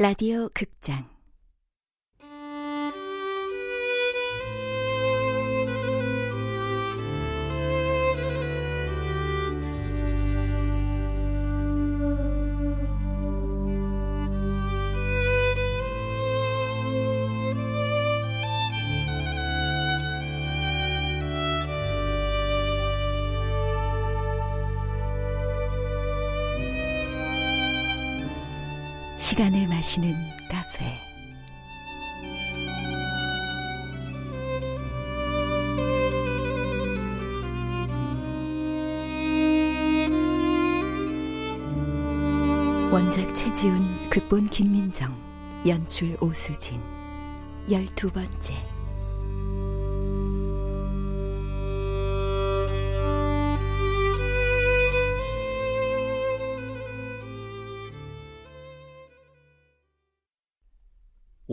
라디오 극장 시간을 마시는 카페. 원작 최지훈 극본 김민정 연출 오수진. 열두 번째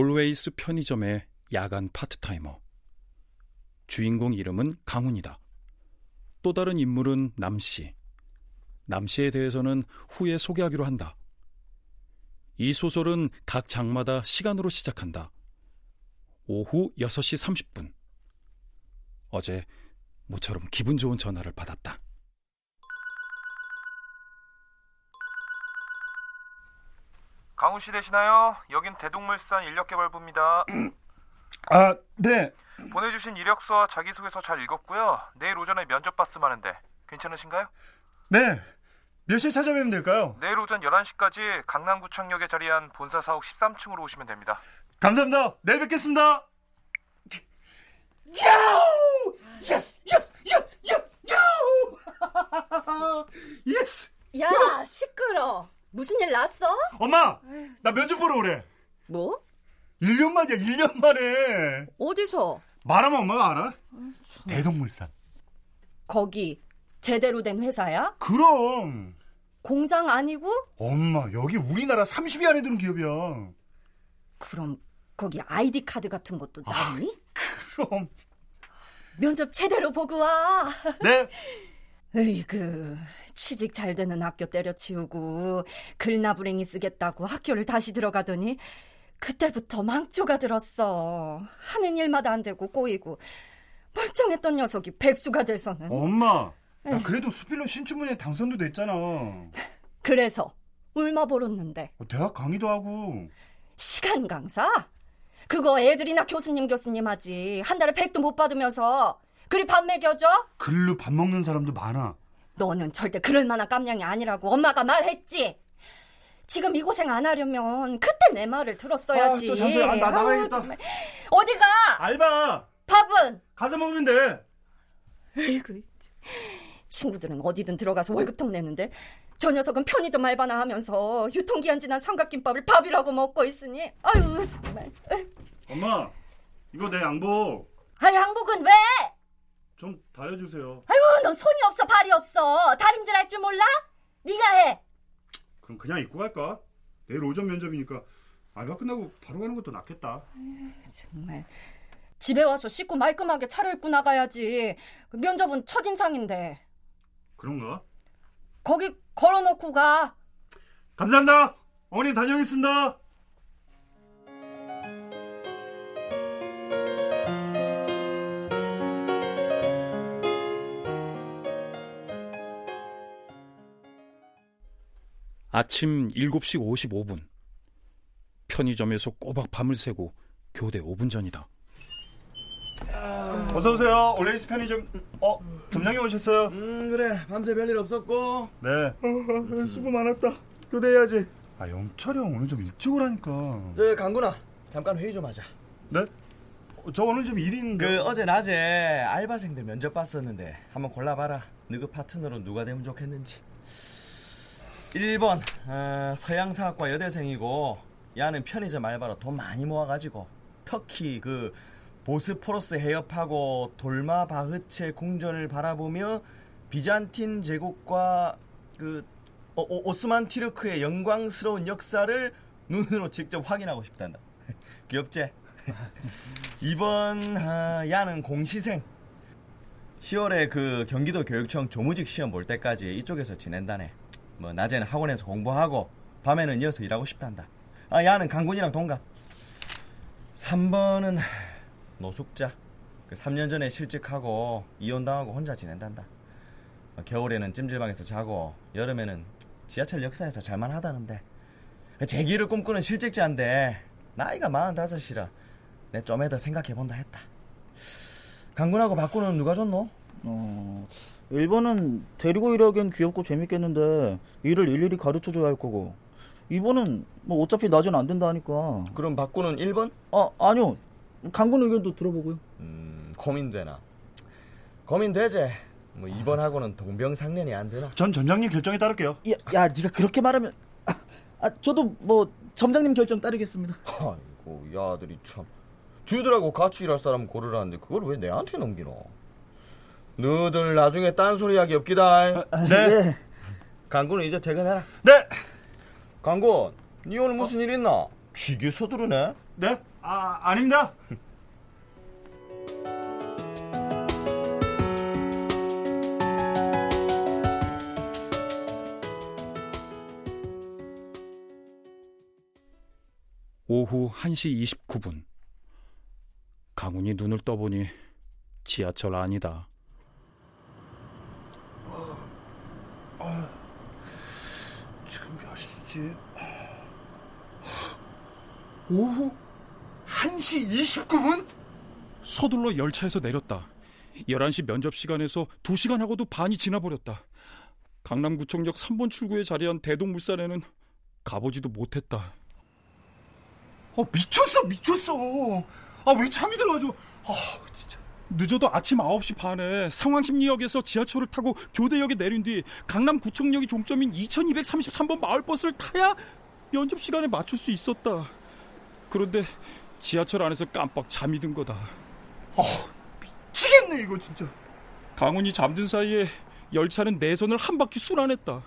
올웨이스 편의점의 야간 파트타이머. 주인공 이름은 강훈이다. 또 다른 인물은 남씨. 남씨에 대해서는 후에 소개하기로 한다. 이 소설은 각 장마다 시간으로 시작한다. 오후 6시 30분. 어제 모처럼 기분 좋은 전화를 받았다. 강훈 씨 되시나요? 여긴 대동물산 인력개발부입니다. 아, 네. 보내주신 이력서와 자기소개서 잘 읽었고요. 내일 오전에 면접 봤으면 하는데 괜찮으신가요? 네. 몇 시에 찾아뵈면 될까요? 내일 오전 11시까지 강남구청역에 자리한 본사 사옥 13층으로 오시면 됩니다. 감사합니다. 내일 뵙겠습니다. 야우! Yes! Yes! Yes! Yes! 야우! Yes! 야, 시끄러. 무슨 일 났어? 엄마! 나 면접 보러 오래. 뭐? 1년 만이야, 1년 만에. 어디서? 말하면 엄마가 알아? 대동물산. 거기 제대로 된 회사야? 그럼. 공장 아니고? 엄마, 여기 우리나라 30위 안에 드는 기업이야. 그럼 거기 아이디 카드 같은 것도 나오니? 그럼. 면접 제대로 보고 와. 네. 에이그 취직 잘 되는 학교 때려치우고 글나부랭이 쓰겠다고 학교를 다시 들어가더니 그때부터 망조가 들었어. 하는 일마다 안 되고 꼬이고 멀쩡했던 녀석이 백수가 돼서는. 엄마, 나 그래도 수필로 신춘문예 당선도 됐잖아. 그래서 얼마 벌었는데? 어, 대학 강의도 하고. 시간 강사? 그거 애들이나 교수님 교수님 하지. 한 달에 백도 못 받으면서 그리 밥 먹여줘? 글로 밥 먹는 사람도 많아. 너는 절대 그럴 만한 깜냥이 아니라고 엄마가 말했지. 지금 이 고생 안 하려면 그때 내 말을 들었어야지. 아, 또 잠시 아, 나 나가야겠다. 정말. 어디가? 알바 밥은? 가서 돼. 아이고, 친구들은 어디든 들어가서 월급통 내는데 저 녀석은 편의점 알바나 하면서 유통기한 지난 삼각김밥을 밥이라고 먹고 있으니 아유 정말. 엄마, 이거 내 양복 아 양복은 왜? 좀 다려주세요. 아유 넌 손이 없어 발이 없어 다림질 할 줄 몰라? 네가 해. 그럼 그냥 입고 갈까? 내일 오전 면접이니까 알바 끝나고 바로 가는 것도 낫겠다. 정말 집에 와서 씻고 말끔하게 차려입고 나가야지. 그 면접은 첫 인상인데. 그런가? 거기 걸어놓고 가. 감사합니다. 어머님 다녀오겠습니다. 아침 7시 55분. 편의점에서 꼬박 밤을 새고 교대 5분 전이다. 어서 오세요. 올레이스 편의점. 어, 점장님 오셨어요? 음 그래 밤새 별일 없었고 네. 어, 수고 많았다. 교대해야지. 아 영철이 형 오늘 좀 일찍 오라니까. 저 강구나 잠깐 회의 좀 하자 네? 어, 저 오늘 좀 일이 있는데. 그 어제 낮에 알바생들 면접 봤었는데 한번 골라봐라 너그 파트너로 누가 되면 좋겠는지 1번 어, 서양사학과 여대생이고 야는 편의점 알바로 돈 많이 모아가지고 터키 그 보스포러스 해협하고 돌마 바흐체 궁전을 바라보며 비잔틴 제국과 그 오, 오, 오스만 티르크의 영광스러운 역사를 눈으로 직접 확인하고 싶단다. 귀엽지? 2번 아, 야는 공시생. 10월에 그 경기도 교육청 조무직 시험 볼 때까지 이쪽에서 지낸다네. 뭐 낮에는 학원에서 공부하고 밤에는 이어서 일하고 싶단다. 아, 야는 강군이랑 동갑. 3번은 노숙자. 그 3년 전에 실직하고 이혼당하고 혼자 지낸단다. 어, 겨울에는 찜질방에서 자고 여름에는 지하철 역사에서 잘만 하다는데 재기를 꿈꾸는 실직자인데 나이가 45이라 내 좀에 더 생각해본다 했다. 강군하고 박군은 누가 좋노? 어, 1번은 데리고 일하기엔 귀엽고 재밌겠는데 일을 일일이 가르쳐줘야 할 거고 2번은 뭐 어차피 낮은 안 된다 하니까 그럼 박군은 1번? 아 아니요 강군 의견도 들어보고요 음, 고민되나? 고민되지. 뭐 2번하고는 동병상련이 안 되나? 전 전장님 결정에 따를게요. 야, 야 네가 그렇게 말하면 아, 아, 저도 뭐 점장님 결정 따르겠습니다 아이고 야들이 참 주들하고 같이 일할 사람 고르라는데 그걸 왜 내한테 넘기노? 너들 나중에 딴소리하기 없기다. 네. 강군은 이제 퇴근해라. 네. 강군, 니 오늘 무슨 일 있나? 기계 서두르네. 네. 아 아닙니다. 오후 1시 29분. 강훈이 눈을 떠보니 지하철 안이다. 지금 몇 시지? 오후 1시 29분? 서둘러 열차에서 내렸다. 11시 면접 시간에서 2시간 하고도 반이 지나버렸다. 강남구청역 3번 출구에 자리한 대동물산에는 가보지도 못했다. 어 미쳤어 미쳤어. 아 왜 잠이 들어가지고? 아 진짜. 늦어도 아침 9시 반에 상황심리역에서 지하철을 타고 교대역에 내린 뒤 강남구청역이 종점인 2233번 마을버스를 타야 면접 시간에 맞출 수 있었다. 그런데 지하철 안에서 깜빡 잠이 든 거다. 미치겠네 이거 진짜. 강훈이 잠든 사이에 열차는 내선을 한 바퀴 순환했다.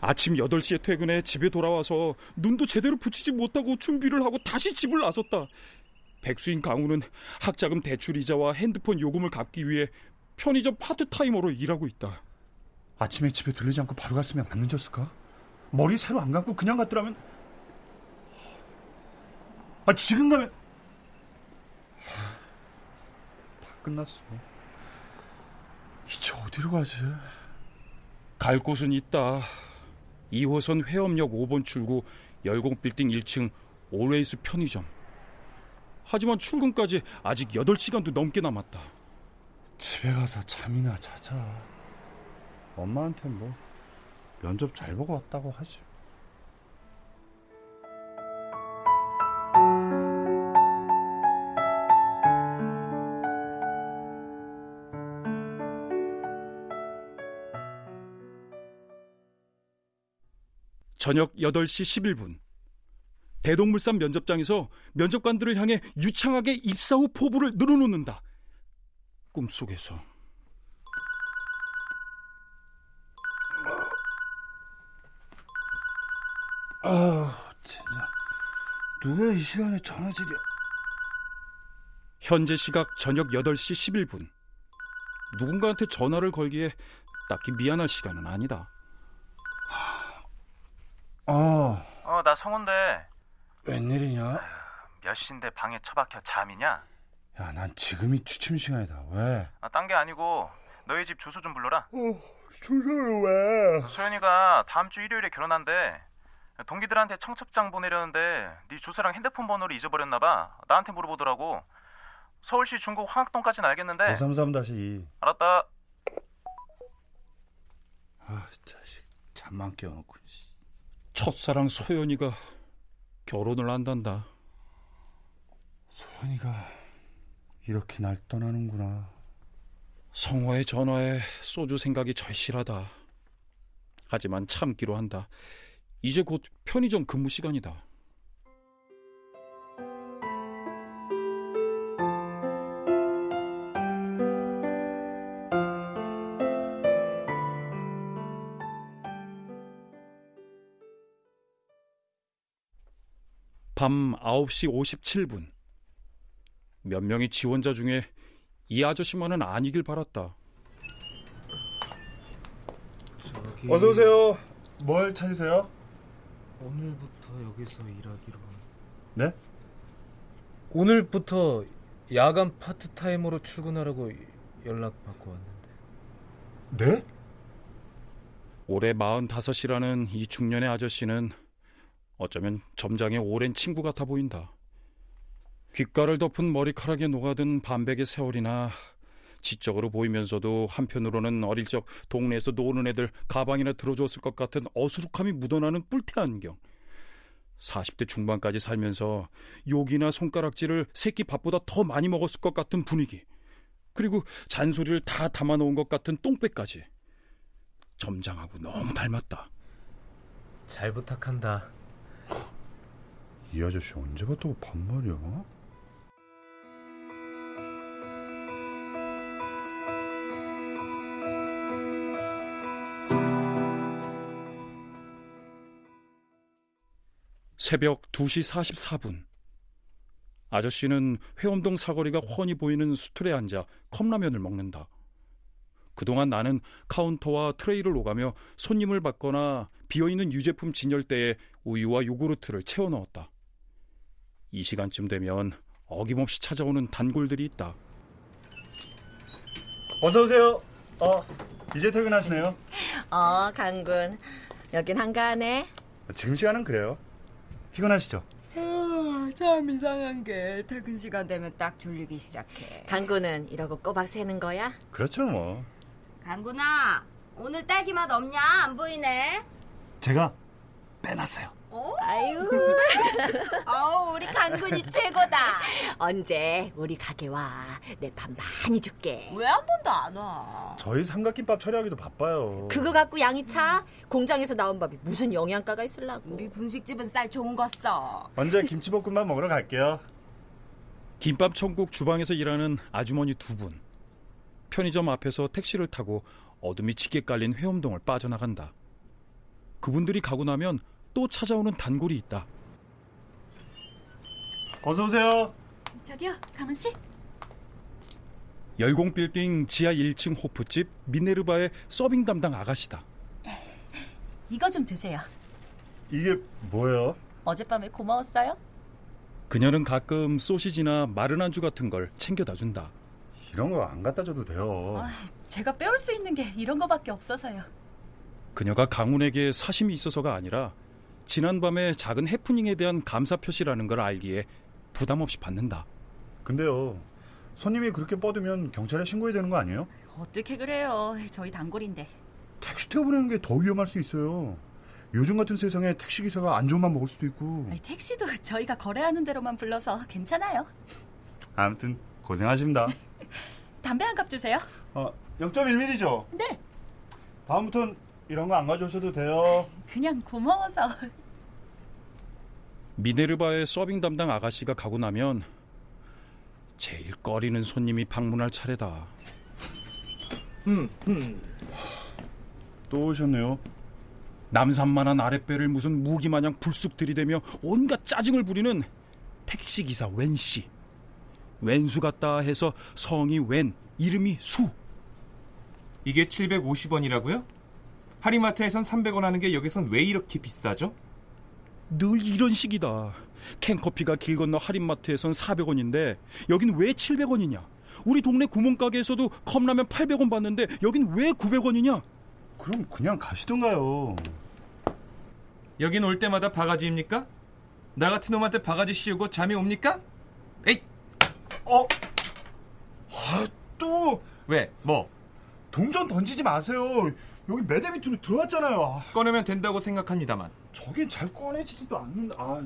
아침 8시에 퇴근해 집에 돌아와서 눈도 제대로 붙이지 못하고 준비를 하고 다시 집을 나섰다. 백수인 강훈은 학자금 대출 이자와 핸드폰 요금을 갚기 위해 편의점 파트타이머로 일하고 있다. 아침에 집에 들르지 않고 바로 갔으면 안 늦었을까? 머리 새로 안 감고 그냥 갔더라면 아 지금 가면 다 끝났어. 이제 어디로 가지? 갈 곳은 있다. 2호선 회엄역 5번 출구 열공 빌딩 1층 올웨이스 편의점. 하지만 출근까지 아직 8시간도 넘게 남았다. 집에 가서 잠이나 자자. 엄마한테 뭐 면접 잘 보고 왔다고 하지. 저녁 8시 11분. 대동물산 면접장에서 면접관들을 향해 유창하게 입사 후 포부를 늘어놓는다. 꿈속에서. 아, 진짜. 누가 이 시간에 전화질이야? 현재 시각 저녁 8시 11분. 누군가한테 전화를 걸기에 딱히 미안할 시간은 아니다. 아, 어, 나 성훈데 웬일이냐? 몇 시인데 방에 처박혀 잠이냐? 야, 난 지금이 취침 시간이다. 왜? 아, 딴 게 아니고 너희 집 주소 좀 불러라. 주소를 왜? 소연이가 다음 주 일요일에 결혼한대. 동기들한테 청첩장 보내려는데 네 주소랑 핸드폰 번호를 잊어버렸나 봐. 나한테 물어보더라고. 서울시 중구 황학동까지는 알겠는데. 533-2. 알았다. 아, 자식. 잠만 깨워놓고. 씨. 첫사랑 소연이가 결혼을 한단다. 소연이가 이렇게 날 떠나는구나. 성화의 전화에 소주 생각이 절실하다. 하지만 참기로 한다. 이제 곧 편의점 근무 시간이다. 밤 9시 57분. 몇 명의 지원자 중에 이 아저씨만은 아니길 바랐다. 어서 오세요. 뭘 찾으세요? 오늘부터 여기서 일하기로. 네? 오늘부터 야간 파트타임으로 출근하라고 연락받고 왔는데. 네? 올해 45이라는 이 중년의 아저씨는 어쩌면 점장의 오랜 친구 같아 보인다. 귓가를 덮은 머리카락에 녹아든 반백의 세월이나 지적으로 보이면서도 한편으로는 어릴 적 동네에서 노는 애들 가방이나 들어줬을 것 같은 어수룩함이 묻어나는 뿔테 안경. 40대 중반까지 살면서 욕이나 손가락질을 새끼 밥보다 더 많이 먹었을 것 같은 분위기. 그리고 잔소리를 다 담아놓은 것 같은 똥배까지. 점장하고 너무 닮았다. 잘 부탁한다. 이 아저씨 언제 봤다고 반말이야? 새벽 2시 44분. 아저씨는 회원동 사거리가 훤히 보이는 수틀에 앉아 컵라면을 먹는다. 그동안 나는 카운터와 트레이를 오가며 손님을 받거나 비어있는 유제품 진열대에 우유와 요구르트를 채워 넣었다. 이 시간쯤 되면 어김없이 찾아오는 단골들이 있다. 어서 오세요. 어, 이제 퇴근하시네요. 어, 강군. 여긴 한가하네. 지금 시간은 그래요. 피곤하시죠? 어, 참 이상한 게 퇴근 시간 되면 딱 졸리기 시작해. 강군은 이러고 꼬박 새는 거야? 그렇죠, 뭐. 강군아, 오늘 딸기 맛 없냐? 안 보이네. 제가 빼놨어요. 어? 아유. 아우, 우리 강군이 최고다. 언제 우리 가게 와. 내 밥 많이 줄게. 왜 한 번도 안 와? 저희 삼각김밥 처리하기도 바빠요. 그거 갖고 양이 차? 공장에서 나온 밥이 무슨 영양가가 있을라고. 우리 분식집은 쌀 좋은 거 써. 언제 김치볶음밥 먹으러 갈게요. 김밥 천국 주방에서 일하는 아주머니 두 분. 편의점 앞에서 택시를 타고 어둠이 짙게 깔린 회엄동을 빠져나간다. 그분들이 가고 나면 또 찾아오는 단골이 있다. 어서 오세요. 저기요, 강은 씨. 열공 빌딩 지하 1층 호프집 미네르바의 서빙 담당 아가씨다. 이거 좀 드세요. 이게 뭐예요? 어젯밤에 고마웠어요? 그녀는 가끔 소시지나 마른 안주 같은 걸 챙겨다 준다. 이런 거 안 갖다 줘도 돼요. 아, 제가 빼올 수 있는 게 이런 거밖에 없어서요. 그녀가 강훈에게 사심이 있어서가 아니라 지난밤의 작은 해프닝에 대한 감사 표시라는 걸 알기에 부담 없이 받는다. 근데요. 손님이 그렇게 뻗으면 경찰에 신고해야 되는 거 아니에요? 어떻게 그래요? 저희 단골인데. 택시 태워 보내는 게 더 위험할 수 있어요. 요즘 같은 세상에 택시 기사가 안 좋은 맘 먹을 수도 있고. 아니, 택시도 저희가 거래하는 대로만 불러서 괜찮아요. 아무튼 고생하십니다. 담배 한 갑 주세요. 어, 0.1mm죠? 네. 다음부턴 이런 거 안 가져오셔도 돼요. 그냥 고마워서. 미네르바의 서빙 담당 아가씨가 가고 나면 제일 꺼리는 손님이 방문할 차례다. 음, 음. 또 오셨네요. 남산만한 아랫배를 무슨 무기마냥 불쑥 들이대며 온갖 짜증을 부리는 택시기사 웬씨. 웬수 같다 해서 성이 웬, 이름이 수. 이게 750원이라고요? 하리마트에선 300원 하는 게 여기선 왜 이렇게 비싸죠? 늘 이런 식이다. 캔커피가 길 건너 할인마트에선 400원인데 여긴 왜 700원이냐? 우리 동네 구멍가게에서도 컵라면 800원 받는데 여긴 왜 900원이냐? 그럼 그냥 가시던가요. 여긴 올 때마다 바가지입니까? 나 같은 놈한테 바가지 씌우고 잠이 옵니까? 에이! 어? 아, 또 왜? 뭐? 동전 던지지 마세요. 여기 매대 밑으로 들어왔잖아요. 아, 꺼내면 된다고 생각합니다만. 저긴 잘 꺼내지지도 않는다. 아,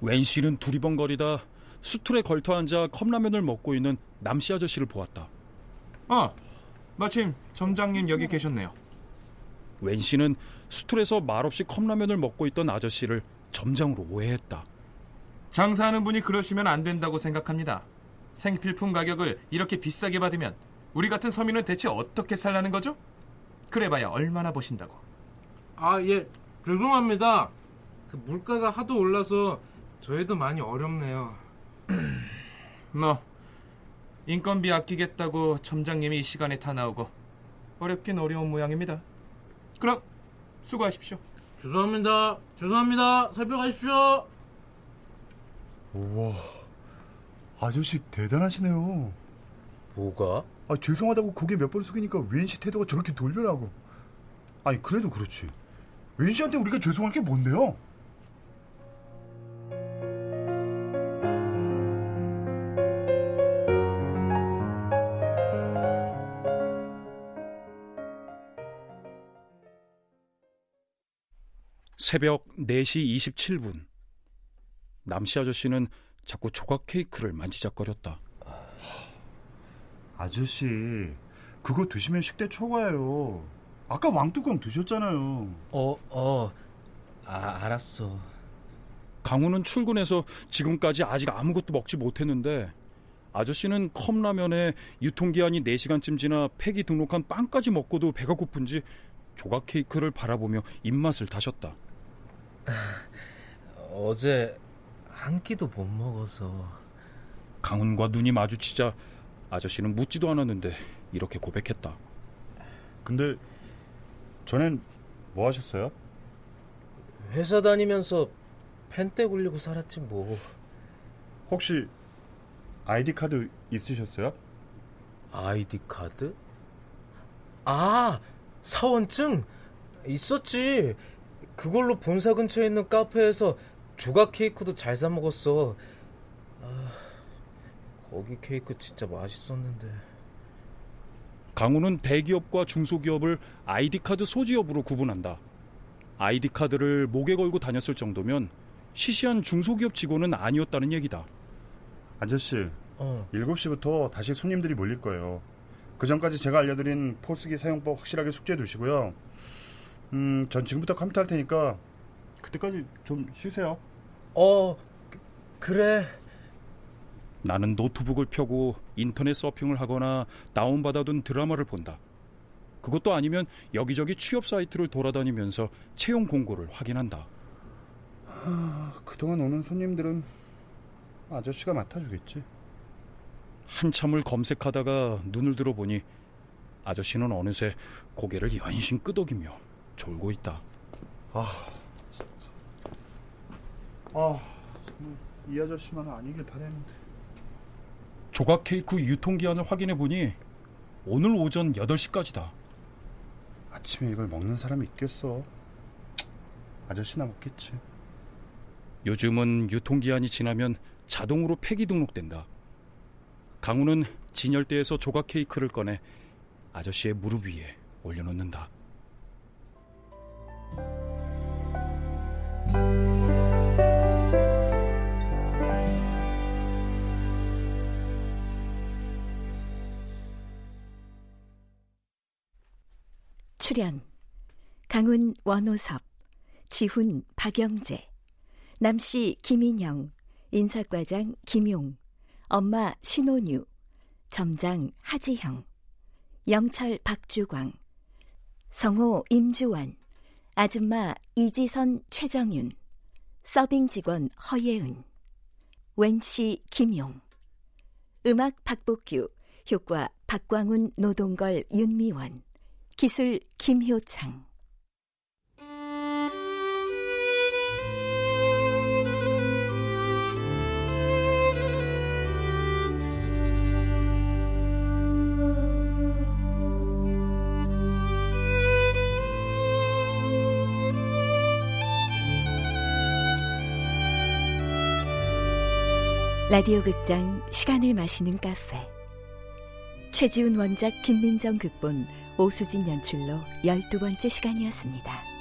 웬씨는 두리번거리다 수틀에 걸터 앉아 컵라면을 먹고 있는 남씨 아저씨를 보았다. 아, 마침 점장님 여기 계셨네요. 웬씨는 수틀에서 말없이 컵라면을 먹고 있던 아저씨를 점장으로 오해했다. 장사하는 분이 그러시면 안 된다고 생각합니다. 생필품 가격을 이렇게 비싸게 받으면 우리 같은 서민은 대체 어떻게 살라는 거죠? 그래봐야 얼마나 버신다고. 아, 예. 죄송합니다. 그 물가가 하도 올라서 저희도 많이 어렵네요. 뭐 인건비 아끼겠다고 점장님이 이 시간에 다 나오고 어렵긴 어려운 모양입니다. 그럼 수고하십시오. 죄송합니다. 죄송합니다. 살펴가십시오. 우와, 아저씨 대단하시네요. 뭐가? 아, 죄송하다고 고개 몇 번 숙이니까 웬씨 태도가 저렇게 돌변하고. 아니, 그래도 그렇지. 웬 씨한테 우리가 죄송할 게 뭔데요? 새벽 4시 27분. 남씨 아저씨는 자꾸 조각 케이크를 만지작거렸다. 아저씨, 그거 드시면 식대 초과예요. 아까 왕뚜껑 드셨잖아요. 어, 어, 아, 알았어. 강우는 출근해서 지금까지 아직 아무것도 먹지 못했는데 아저씨는 컵라면에 유통기한이 4시간쯤 지나 폐기 등록한 빵까지 먹고도 배가 고픈지 조각 케이크를 바라보며 입맛을 다셨다. 어제 한 끼도 못 먹어서. 강훈과 눈이 마주치자 아저씨는 묻지도 않았는데 이렇게 고백했다. 근데 전엔 뭐 하셨어요? 회사 다니면서 펜때 굴리고 살았지 뭐. 혹시 아이디 카드 있으셨어요? 아이디 카드? 아, 사원증 있었지. 그걸로 본사 근처에 있는 카페에서 조각 케이크도 잘 사 먹었어. 아, 거기 케이크 진짜 맛있었는데. 강우는 대기업과 중소기업을 아이디카드 소지 여부로 구분한다. 아이디카드를 목에 걸고 다녔을 정도면 시시한 중소기업 직원은 아니었다는 얘기다. 아저씨, 어. 7시부터 다시 손님들이 몰릴 거예요. 그 전까지 제가 알려드린 포스기 사용법 확실하게 숙지해 두시고요. 음, 전 지금부터 컴퓨터 할 테니까 그때까지 좀 쉬세요. 어, 그, 그래. 나는 노트북을 펴고 인터넷 서핑을 하거나 다운받아둔 드라마를 본다. 그것도 아니면 여기저기 취업 사이트를 돌아다니면서 채용 공고를 확인한다. 하, 그동안 오는 손님들은 아저씨가 맡아주겠지. 한참을 검색하다가 눈을 들어보니 아저씨는 어느새 고개를 연신 끄덕이며 졸고 있다. 아, 아, 이 아저씨만 아니길 바랬는데. 조각 케이크 유통기한을 확인해 보니 오늘 오전 8시까지다. 아침에 이걸 먹는 사람이 있겠어. 아저씨나 먹겠지. 요즘은 유통기한이 지나면 자동으로 폐기 등록된다. 강우는 진열대에서 조각 케이크를 꺼내 아저씨의 무릎 위에 올려놓는다. 출연. 강훈 원호섭, 지훈 박영재, 남씨 김인영, 인사과장 김용, 엄마 신혼유, 점장 하지형, 영철 박주광, 성호 임주원, 아줌마 이지선 최정윤, 서빙 직원 허예은, 웬씨 김용, 음악 박복규, 효과 박광훈 노동걸 윤미원, 기술 김효창. 라디오 극장 시간을 마시는 카페. 최지훈 원작 김민정 극본 오수진 연출로 열두 번째 시간이었습니다.